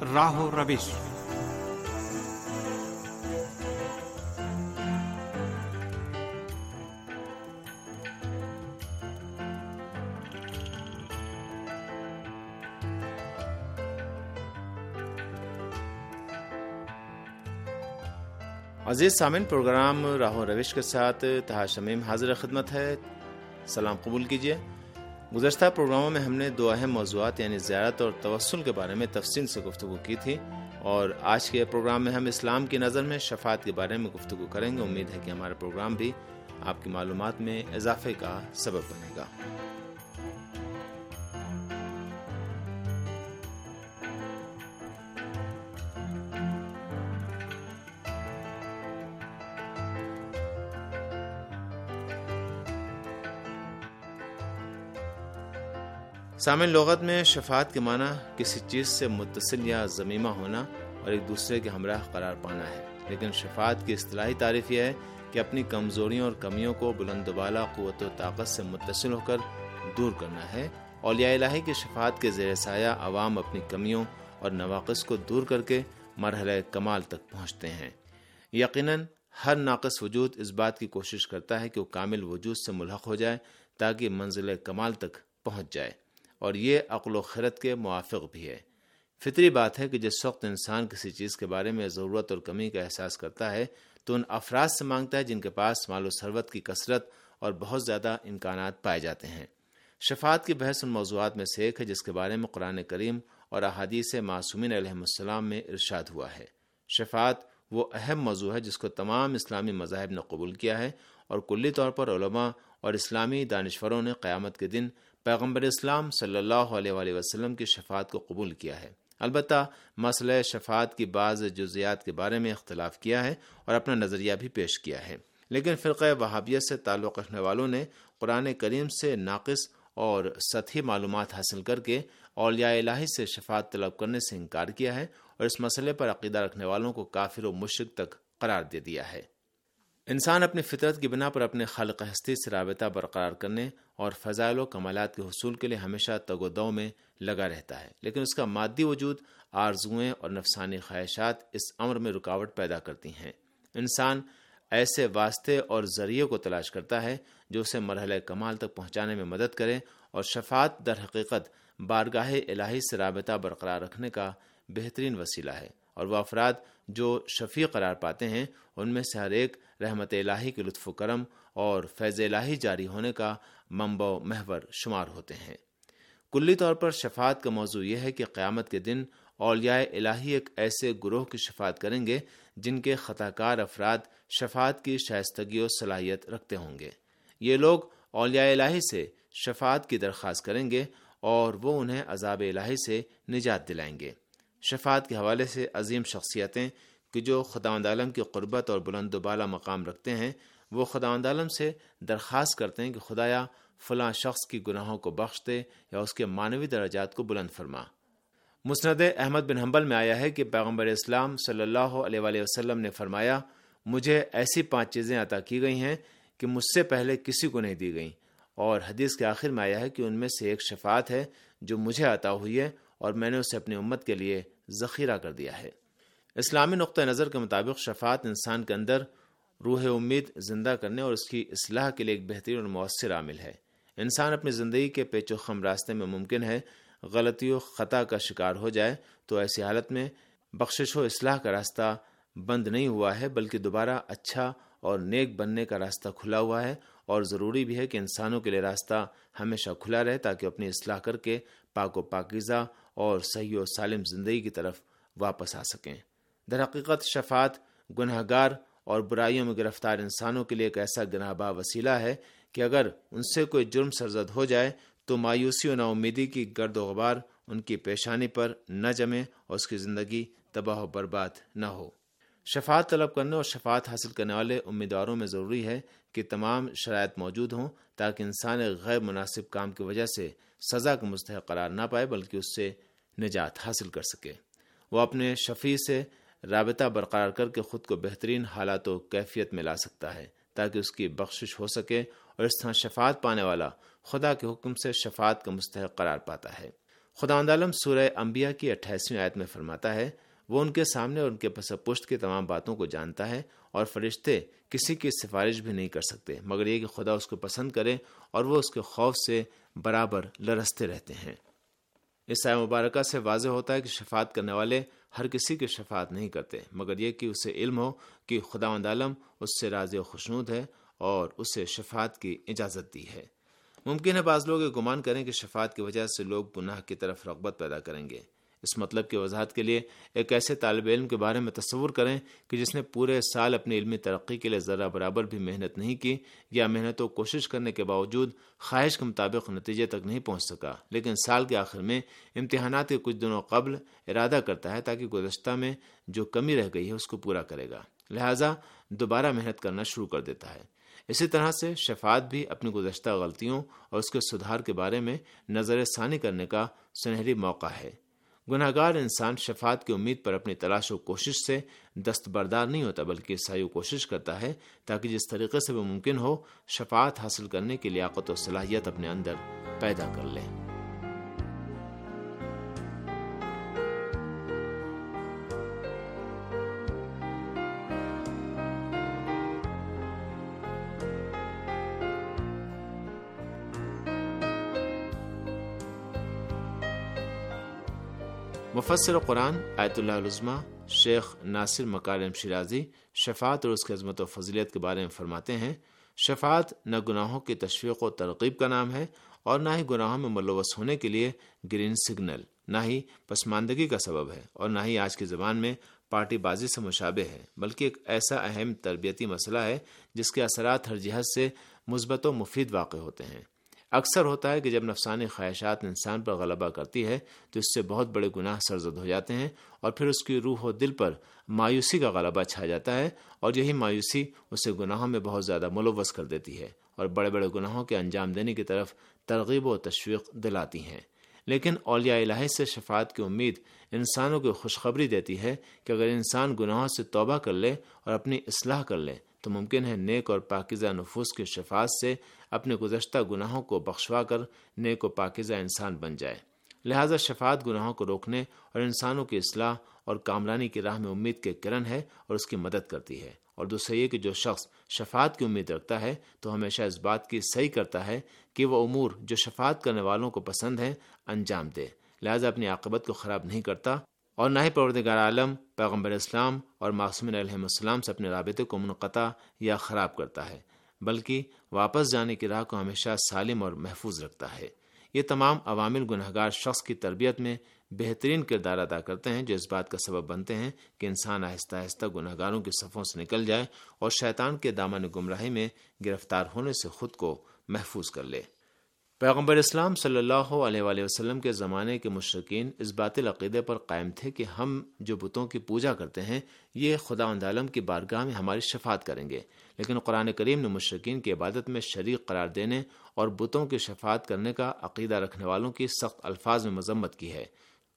راہ و روش عزیز سامن پروگرام راہ و روش کے ساتھ تہا شمیم حاضر خدمت ہے۔ سلام قبول کیجیے گزشتہ پروگراموں میں ہم نے دو اہم موضوعات یعنی زیارت اور توسل کے بارے میں تفصیل سے گفتگو کی تھی اور آج کے پروگرام میں ہم اسلام کی نظر میں شفاعت کے بارے میں گفتگو کریں گے۔ امید ہے کہ ہمارا پروگرام بھی آپ کی معلومات میں اضافے کا سبب بنے گا۔ سامن لغت میں شفاعت کے معنی کسی چیز سے متصل یا ضمیمہ ہونا اور ایک دوسرے کے ہمراہ قرار پانا ہے۔ لیکن شفاعت کی اصطلاحی تعریف یہ ہے کہ اپنی کمزوریوں اور کمیوں کو بلند بالا قوت و طاقت سے متصل ہو کر دور کرنا ہے۔ اولیاء الہی کی شفاعت کے زیر سایہ عوام اپنی کمیوں اور نواقص کو دور کر کے مرحلہ کمال تک پہنچتے ہیں۔ یقیناً ہر ناقص وجود اس بات کی کوشش کرتا ہے کہ وہ کامل وجود سے ملحق ہو جائے تاکہ منزل کمال تک پہنچ جائے۔ اور یہ عقل و خرت کے موافق بھی ہے۔ فطری بات ہے کہ جس وقت انسان کسی چیز کے بارے میں ضرورت اور کمی کا احساس کرتا ہے، تو ان افراد سے مانگتا ہے جن کے پاس مال و ثروت کی کثرت اور بہت زیادہ امکانات پائے جاتے ہیں۔ شفاعت کی بحث ان موضوعات میں سے ایک ہے جس کے بارے میں قرآن کریم اور احادیث معصومین علیہ السلام میں ارشاد ہوا ہے۔ شفاعت وہ اہم موضوع ہے جس کو تمام اسلامی مذاہب نے قبول کیا ہے اور کلی طور پر علماء اور اسلامی دانشوروں نے قیامت کے دن پیغمبر اسلام صلی اللہ علیہ وآلہ وسلم کی شفاعت کو قبول کیا ہے۔ البتہ مسئلہ شفاعت کی بعض جزیات کے بارے میں اختلاف کیا ہے اور اپنا نظریہ بھی پیش کیا ہے۔ لیکن فرقہ وہابیت سے تعلق رکھنے والوں نے قرآن کریم سے ناقص اور سطحی معلومات حاصل کر کے اولیاء الہی سے شفاعت طلب کرنے سے انکار کیا ہے اور اس مسئلے پر عقیدہ رکھنے والوں کو کافر و مشرق تک قرار دے دیا ہے۔ انسان اپنی فطرت کی بنا پر اپنے خالق ہستی سے رابطہ برقرار کرنے اور فضائل و کمالات کے حصول کے لیے ہمیشہ تگ و دو میں لگا رہتا ہے۔ لیکن اس کا مادی وجود آرزوئیں اور نفسانی خواہشات اس امر میں رکاوٹ پیدا کرتی ہیں۔ انسان ایسے واسطے اور ذریعے کو تلاش کرتا ہے جو اسے مرحلہ کمال تک پہنچانے میں مدد کرے اور شفاعت در حقیقت بارگاہ الہی سے رابطہ برقرار رکھنے کا بہترین وسیلہ ہے۔ اور وہ افراد جو شفیع قرار پاتے ہیں، ان میں سے ہر ایک رحمت الہی کے لطف و کرم اور فیض الہی جاری ہونے کا منبع و محور شمار ہوتے ہیں۔ کلی طور پر شفاعت کا موضوع یہ ہے کہ قیامت کے دن اولیاء الہی ایک ایسے گروہ کی شفاعت کریں گے جن کے خطا کار افراد شفاعت کی شائستگی و صلاحیت رکھتے ہوں گے۔ یہ لوگ اولیاء الہی سے شفاعت کی درخواست کریں گے اور وہ انہیں عذاب الہی سے نجات دلائیں گے۔ شفاعت کے حوالے سے عظیم شخصیتیں کہ جو خداوند عالم کی قربت اور بلند و بالا مقام رکھتے ہیں، وہ خداوند عالم سے درخواست کرتے ہیں کہ خدایا فلاں شخص کی گناہوں کو بخش دے یا اس کے معنوی درجات کو بلند فرما۔ مسند احمد بن حنبل میں آیا ہے کہ پیغمبر اسلام صلی اللہ علیہ وآلہ وسلم نے فرمایا، مجھے ایسی پانچ چیزیں عطا کی گئی ہیں کہ مجھ سے پہلے کسی کو نہیں دی گئیں۔ اور حدیث کے آخر میں آیا ہے کہ ان میں سے ایک شفاعت ہے جو مجھے عطا ہوئی ہے اور میں نے اسے اپنی امت کے لیے ذخیرہ کر دیا ہے۔ اسلامی نقطۂ نظر کے مطابق شفاعت انسان کے اندر روح امید زندہ کرنے اور اس کی اصلاح کے لیے ایک بہترین اور مؤثر عامل ہے۔ انسان اپنی زندگی کے پیچ و خم راستے میں ممکن ہے غلطی و خطا کا شکار ہو جائے تو ایسی حالت میں بخشش و اصلاح کا راستہ بند نہیں ہوا ہے، بلکہ دوبارہ اچھا اور نیک بننے کا راستہ کھلا ہوا ہے۔ اور ضروری بھی ہے کہ انسانوں کے لیے راستہ ہمیشہ کھلا رہے تاکہ اپنی اصلاح کر کے پاک و پاکیزہ اور صحیح و سالم زندگی کی طرف واپس آ سکیں۔ در حقیقت شفات گناہ گار اور برائیوں میں گرفتار انسانوں کے لیے ایک ایسا گناہ با وسیلہ ہے کہ اگر ان سے کوئی جرم سرزد ہو جائے تو مایوسی و نا امیدی کی گرد و غبار ان کی پیشانی پر نہ جمے اور اس کی زندگی تباہ و برباد نہ ہو۔ شفاعت طلب کرنے اور شفاعت حاصل کرنے والے امیدواروں میں ضروری ہے کہ تمام شرائط موجود ہوں تاکہ انسان غیر مناسب کام کی وجہ سے سزا کا مستحق قرار نہ پائے، بلکہ اس سے نجات حاصل کر سکے۔ وہ اپنے شفیع سے رابطہ برقرار کر کے خود کو بہترین حالات و کیفیت میں لا سکتا ہے تاکہ اس کی بخشش ہو سکے اور اس طرح شفاعت پانے والا خدا کے حکم سے شفاعت کا مستحق قرار پاتا ہے۔ خدا عالم سورہ انبیاء کی اٹھائیسویں آیت میں فرماتا ہے، وہ ان کے سامنے اور ان کے پس پشت کی تمام باتوں کو جانتا ہے اور فرشتے کسی کی سفارش بھی نہیں کر سکتے، مگر یہ کہ خدا اس کو پسند کرے اور وہ اس کے خوف سے برابر لرستے رہتے ہیں۔ اس آئے مبارکہ سے واضح ہوتا ہے کہ شفاعت کرنے والے ہر کسی کی شفاعت نہیں کرتے، مگر یہ کہ اسے علم ہو، کہ خدا مند عالم اس سے راضی و خوشنود ہے اور اسے شفاعت کی اجازت دی ہے۔ ممکن ہے بعض لوگ یہ گمان کریں کہ شفاعت کی وجہ سے لوگ گناہ کی طرف رغبت پیدا کریں گے۔ اس مطلب کی وضاحت کے لیے ایک ایسے طالب علم کے بارے میں تصور کریں کہ جس نے پورے سال اپنی علمی ترقی کے لیے ذرا برابر بھی محنت نہیں کی یا محنت و کوشش کرنے کے باوجود خواہش کے مطابق نتیجے تک نہیں پہنچ سکا، لیکن سال کے آخر میں امتحانات کے کچھ دنوں قبل ارادہ کرتا ہے تاکہ گزشتہ میں جو کمی رہ گئی ہے اس کو پورا کرے گا۔ لہٰذا دوبارہ محنت کرنا شروع کر دیتا ہے۔ اسی طرح سے شفاعت بھی اپنی گزشتہ غلطیوں اور اس کے سدھار کے بارے میں نظر ثانی کرنے کا سنہری موقع ہے۔ گناہ گار انسان شفاعت کی امید پر اپنی تلاش و کوشش سے دستبردار نہیں ہوتا، بلکہ عیسائی کوشش کرتا ہے تاکہ جس طریقے سے وہ ممکن ہو، شفاعت حاصل کرنے کی لیاقت و صلاحیت اپنے اندر پیدا کر لے۔ مفسر قرآن آیت اللہ العظمہ شیخ ناصر مکارم شرازی شفاعت اور اس کی عظمت و فضیلیت کے بارے میں فرماتے ہیں۔ شفاعت نہ گناہوں کی تشویق و ترغیب کا نام ہے اور نہ ہی گناہوں میں ملوث ہونے کے لیے گرین سگنل، نہ ہی پسماندگی کا سبب ہے اور نہ ہی آج کی زبان میں پارٹی بازی سے مشابہ ہے، بلکہ ایک ایسا اہم تربیتی مسئلہ ہے جس کے اثرات ہر جہت سے مثبت و مفید واقع ہوتے ہیں۔ اکثر ہوتا ہے کہ جب نفسانی خواہشات انسان پر غلبہ کرتی ہے، تو اس سے بہت بڑے گناہ سرزد ہو جاتے ہیں اور پھر اس کی روح و دل پر مایوسی کا غلبہ چھا جاتا ہے اور یہی مایوسی اسے گناہوں میں بہت زیادہ ملوث کر دیتی ہے اور بڑے بڑے گناہوں کے انجام دینے کی طرف ترغیب و تشویق دلاتی ہیں۔ لیکن اولیاء الہی سے شفاعت کی امید انسانوں کو خوشخبری دیتی ہے کہ اگر انسان گناہوں سے توبہ کر لے اور اپنی اصلاح کر لے تو ممکن ہے نیک اور پاکیزہ نفوس کی شفاعت سے اپنے گزشتہ گناہوں کو بخشوا کر نیک و پاکیزہ انسان بن جائے۔ لہذا شفاعت گناہوں کو روکنے اور انسانوں کی اصلاح اور کامرانی کی راہ میں امید کے کرن ہے اور اس کی مدد کرتی ہے۔ اور دوسرا یہ کہ جو شخص شفاعت کی امید رکھتا ہے تو ہمیشہ اس بات کی صحیح کرتا ہے کہ وہ امور جو شفاعت کرنے والوں کو پسند ہیں انجام دے۔ لہذا اپنی عاقبت کو خراب نہیں کرتا۔ اور نہ ہی پروردگار عالم، پیغمبر اسلام اور معصوم علیہ السلام سے اپنے رابطے کو منقطع یا خراب کرتا ہے، بلکہ واپس جانے کی راہ کو ہمیشہ سالم اور محفوظ رکھتا ہے۔ یہ تمام عوامل گناہ گار شخص کی تربیت میں بہترین کردار ادا کرتے ہیں، جو اس بات کا سبب بنتے ہیں کہ انسان آہستہ آہستہ گناہ گاروں کی صفوں سے نکل جائے اور شیطان کے دامن گمراہی میں گرفتار ہونے سے خود کو محفوظ کر لے۔ پیغمبر اسلام صلی اللہ علیہ وآلہ وسلم کے زمانے کے مشرقین اس باطل عقیدے پر قائم تھے کہ ہم جو بتوں کی پوجا کرتے ہیں، یہ خدا عالم کی بارگاہ میں ہماری شفاعت کریں گے۔ لیکن قرآن کریم نے مشرقین کی عبادت میں شریک قرار دینے اور بتوں کی شفاعت کرنے کا عقیدہ رکھنے والوں کی سخت الفاظ میں مذمت کی ہے۔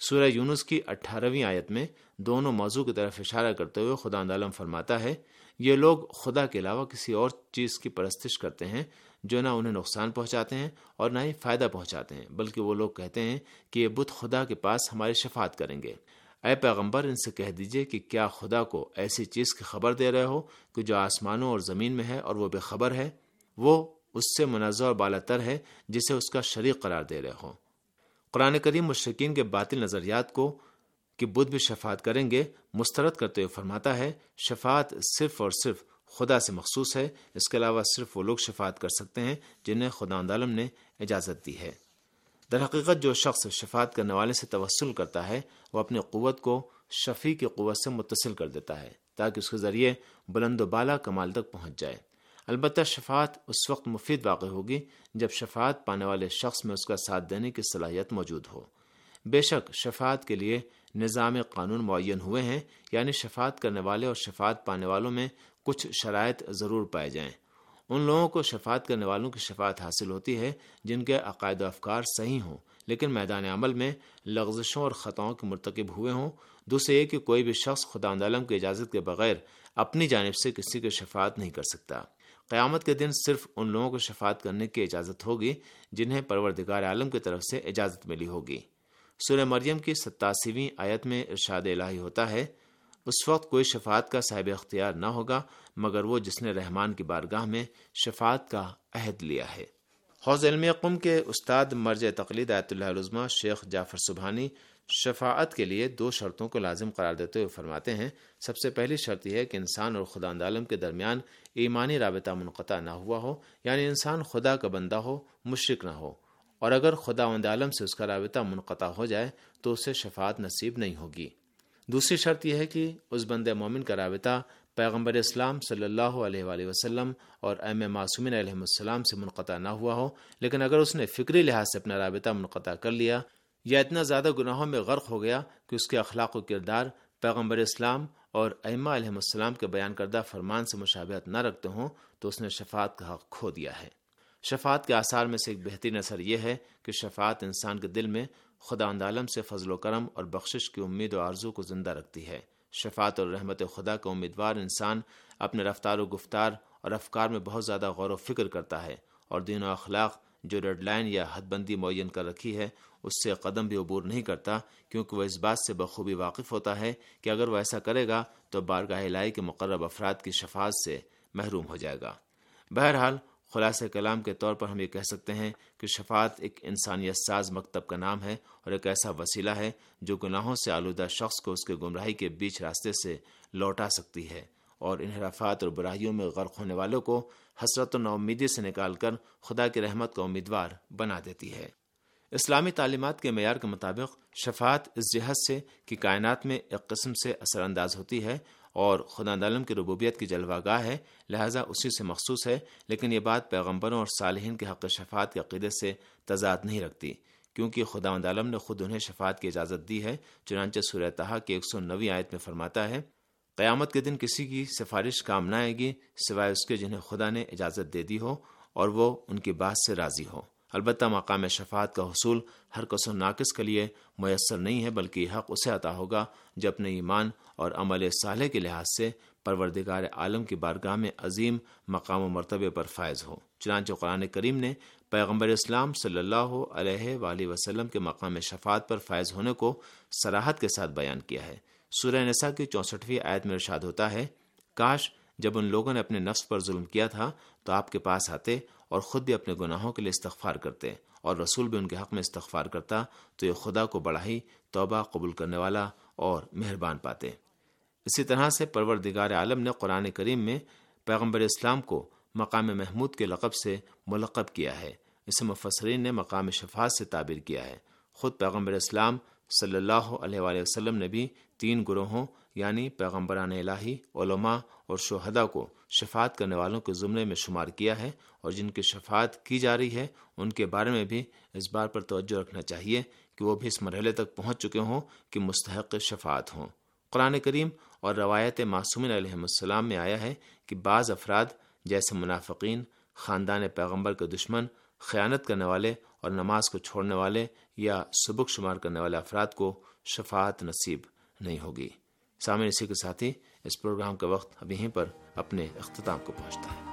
سورہ یونس کی اٹھارہویں آیت میں دونوں موضوع کی طرف اشارہ کرتے ہوئے خدا عالم فرماتا ہے، یہ لوگ خدا کے علاوہ کسی اور چیز کی پرستش کرتے ہیں جو نہ انہیں نقصان پہنچاتے ہیں اور نہ ہی فائدہ پہنچاتے ہیں، بلکہ وہ لوگ کہتے ہیں کہ یہ بت خدا کے پاس ہماری شفاعت کریں گے۔ اے پیغمبر، ان سے کہہ دیجیے کہ کیا خدا کو ایسی چیز کی خبر دے رہے ہو کہ جو آسمانوں اور زمین میں ہے اور وہ بے خبر ہے؟ وہ اس سے منظر اور بالا تر ہے جسے اس کا شریک قرار دے رہے ہوں۔ قرآن کریم مشرقین کے باطل نظریات کو کہ بدھ بھی شفاعت کریں گے، مسترد کرتے ہوئے فرماتا ہے، شفاعت صرف اور صرف خدا سے مخصوص ہے، اس کے علاوہ صرف وہ لوگ شفاعت کر سکتے ہیں جنہیں خدا عالم نے اجازت دی ہے۔ در حقیقت جو شخص شفاعت کرنے والے سے توسل کرتا ہے، وہ اپنی قوت کو شفیع کی قوت سے متصل کر دیتا ہے تاکہ اس کے ذریعے بلند و بالا کمال تک پہنچ جائے۔ البتہ شفاعت اس وقت مفید واقع ہوگی جب شفاعت پانے والے شخص میں اس کا ساتھ دینے کی صلاحیت موجود ہو۔ بے شک شفاعت کے لیے نظام قانون معین ہوئے ہیں یعنی شفاعت کرنے والے اور شفاعت پانے والوں میں کچھ شرائط ضرور پائے جائیں۔ ان لوگوں کو شفاعت کرنے والوں کی شفاعت حاصل ہوتی ہے جن کے عقائد و افکار صحیح ہوں، لیکن میدان عمل میں لغزشوں اور خطاؤں کے مرتکب ہوئے ہوں۔ دوسرے یہ کہ کوئی بھی شخص خدا عالم کی اجازت کے بغیر اپنی جانب سے کسی کی شفاعت نہیں کر سکتا۔ قیامت کے دن صرف ان لوگوں کو شفاعت کرنے کی اجازت ہوگی جنہیں پروردگار عالم کی طرف سے اجازت ملی ہوگی۔ سورہ مریم کی ستاسیویں آیت میں ارشاد الہی ہوتا ہے، اس وقت کوئی شفاعت کا صاحب اختیار نہ ہوگا، مگر وہ جس نے رحمان کی بارگاہ میں شفاعت کا عہد لیا ہے۔ حوض علم قم کے استاد مرج تقلید آیت اللہ علمہ شیخ جعفر سبحانی شفاعت کے لیے دو شرطوں کو لازم قرار دیتے ہوئے فرماتے ہیں۔ سب سے پہلی شرط یہ ہے کہ انسان اور خدا عالم کے درمیان ایمانی رابطہ منقطع نہ ہوا ہو یعنی انسان خدا کا بندہ ہو مشرق نہ ہو۔ اور اگر خدا عالم سے اس کا رابطہ منقطع ہو جائے تو اسے شفاعت نصیب نہیں ہوگی۔ دوسری شرط یہ ہے کہ اس بند مومن کا رابطہ پیغمبر اسلام صلی اللہ علیہ وآلہ وسلم اور ایم معصومین علیہ السلام سے منقطع نہ ہوا ہو، لیکن اگر اس نے فکری لحاظ سے اپنا رابطہ منقطع کر لیا یا اتنا زیادہ گناہوں میں غرق ہو گیا کہ اس کے اخلاق و کردار پیغمبر اسلام اور ائمہ علیہ السلام کے بیان کردہ فرمان سے مشابہت نہ رکھتے ہوں، تو اس نے شفاعت کا حق کھو دیا ہے۔ شفاعت کے آثار میں سے ایک بہترین اثر یہ ہے کہ شفاعت انسان کے دل میں خدا عالم سے فضل و کرم اور بخشش کی امید و آرزو کو زندہ رکھتی ہے۔ شفاعت اور رحمت خدا کا امیدوار انسان اپنے رفتار و گفتار اور افکار میں بہت زیادہ غور و فکر کرتا ہے اور دین و اخلاق جو ریڈ لائن یا حد بندی معین کر رکھی ہے، اس سے قدم بھی عبور نہیں کرتا کیونکہ وہ اس بات سے بخوبی واقف ہوتا ہے کہ اگر وہ ایسا کرے گا تو بارگاہ لائی کے مقرب افراد کی شفاعت سے محروم ہو جائے گا۔ بہرحال خلاصہ کلام کے طور پر ہم یہ کہہ سکتے ہیں کہ شفاعت ایک انسانیت ساز مکتب کا نام ہے اور ایک ایسا وسیلہ ہے جو گناہوں سے آلودہ شخص کو اس کے گمراہی کے بیچ راستے سے لوٹا سکتی ہے اور انحرافات اور برائیوں میں غرق ہونے والوں کو حسرت و نومیدی سے نکال کر خدا کی رحمت کا امیدوار بنا دیتی ہے۔ اسلامی تعلیمات کے معیار کے مطابق شفاعت اس جہد سے کہ کائنات میں ایک قسم سے اثر انداز ہوتی ہے اور خدا عالم کی ربوبیت کی جلوہ گاہ ہے، لہٰذا اسی سے مخصوص ہے، لیکن یہ بات پیغمبروں اور صالحین کے حق شفاعت کے عقیدے سے تضاد نہیں رکھتی، کیونکہ خدا عالم نے خود انہیں شفاعت کی اجازت دی ہے، چنانچہ سورہ تہا کی ایک سو نوی آیت میں فرماتا ہے، قیامت کے دن کسی کی سفارش کام نہ آئے گی، سوائے اس کے جنہیں خدا نے اجازت دے دی ہو، اور وہ ان کی بات سے راضی ہو۔ البتہ مقام شفاعت کا حصول ہر کس و ناقص کے لیے میسر نہیں ہے، بلکہ حق اسے عطا ہوگا جو اپنے ایمان اور عمل صالح کے لحاظ سے پروردگار عالم کی بارگاہ میں عظیم مقام و مرتبے پر فائز ہو۔ چنانچہ قرآن کریم نے پیغمبر اسلام صلی اللہ علیہ وآلہ وسلم کے مقام شفاعت پر فائز ہونے کو سراحت کے ساتھ بیان کیا ہے۔ سورہ نساء کی چونسٹھویں آیت میں ارشاد ہوتا ہے، کاش جب ان لوگوں نے اپنے نفس پر ظلم کیا تھا، تو آپ کے پاس آتے اور خود بھی اپنے گناہوں کے لیے استغفار کرتے اور رسول بھی ان کے حق میں استغفار کرتا، تو یہ خدا کو بڑا ہی توبہ قبول کرنے والا اور مہربان پاتے۔ اسی طرح سے پروردگار عالم نے قرآن کریم میں پیغمبر اسلام کو مقام محمود کے لقب سے ملقب کیا ہے۔ اسے مفسرین نے مقام شفاعت سے تعبیر کیا ہے۔ خود پیغمبر اسلام صلی اللہ علیہ وآلہ وسلم نے بھی تین گروہوں یعنی پیغمبران الہی، علماء اور شہدا کو شفاعت کرنے والوں کے زمرے میں شمار کیا ہے اور جن کی شفاعت کی جا رہی ہے، ان کے بارے میں بھی اس بار پر توجہ رکھنا چاہیے کہ وہ بھی اس مرحلے تک پہنچ چکے ہوں کہ مستحق شفاعت ہوں۔ قرآن کریم اور روایت معصومین علیہ السلام میں آیا ہے کہ بعض افراد جیسے منافقین، خاندان پیغمبر کے دشمن، خیانت کرنے والے اور نماز کو چھوڑنے والے یا سبک شمار کرنے والے افراد کو شفاعت نصیب نہیں ہوگی۔ سامنے اسی کے ساتھ ہی اس پروگرام کا وقت اب یہیں پر اپنے اختتام کو پہنچتا ہے۔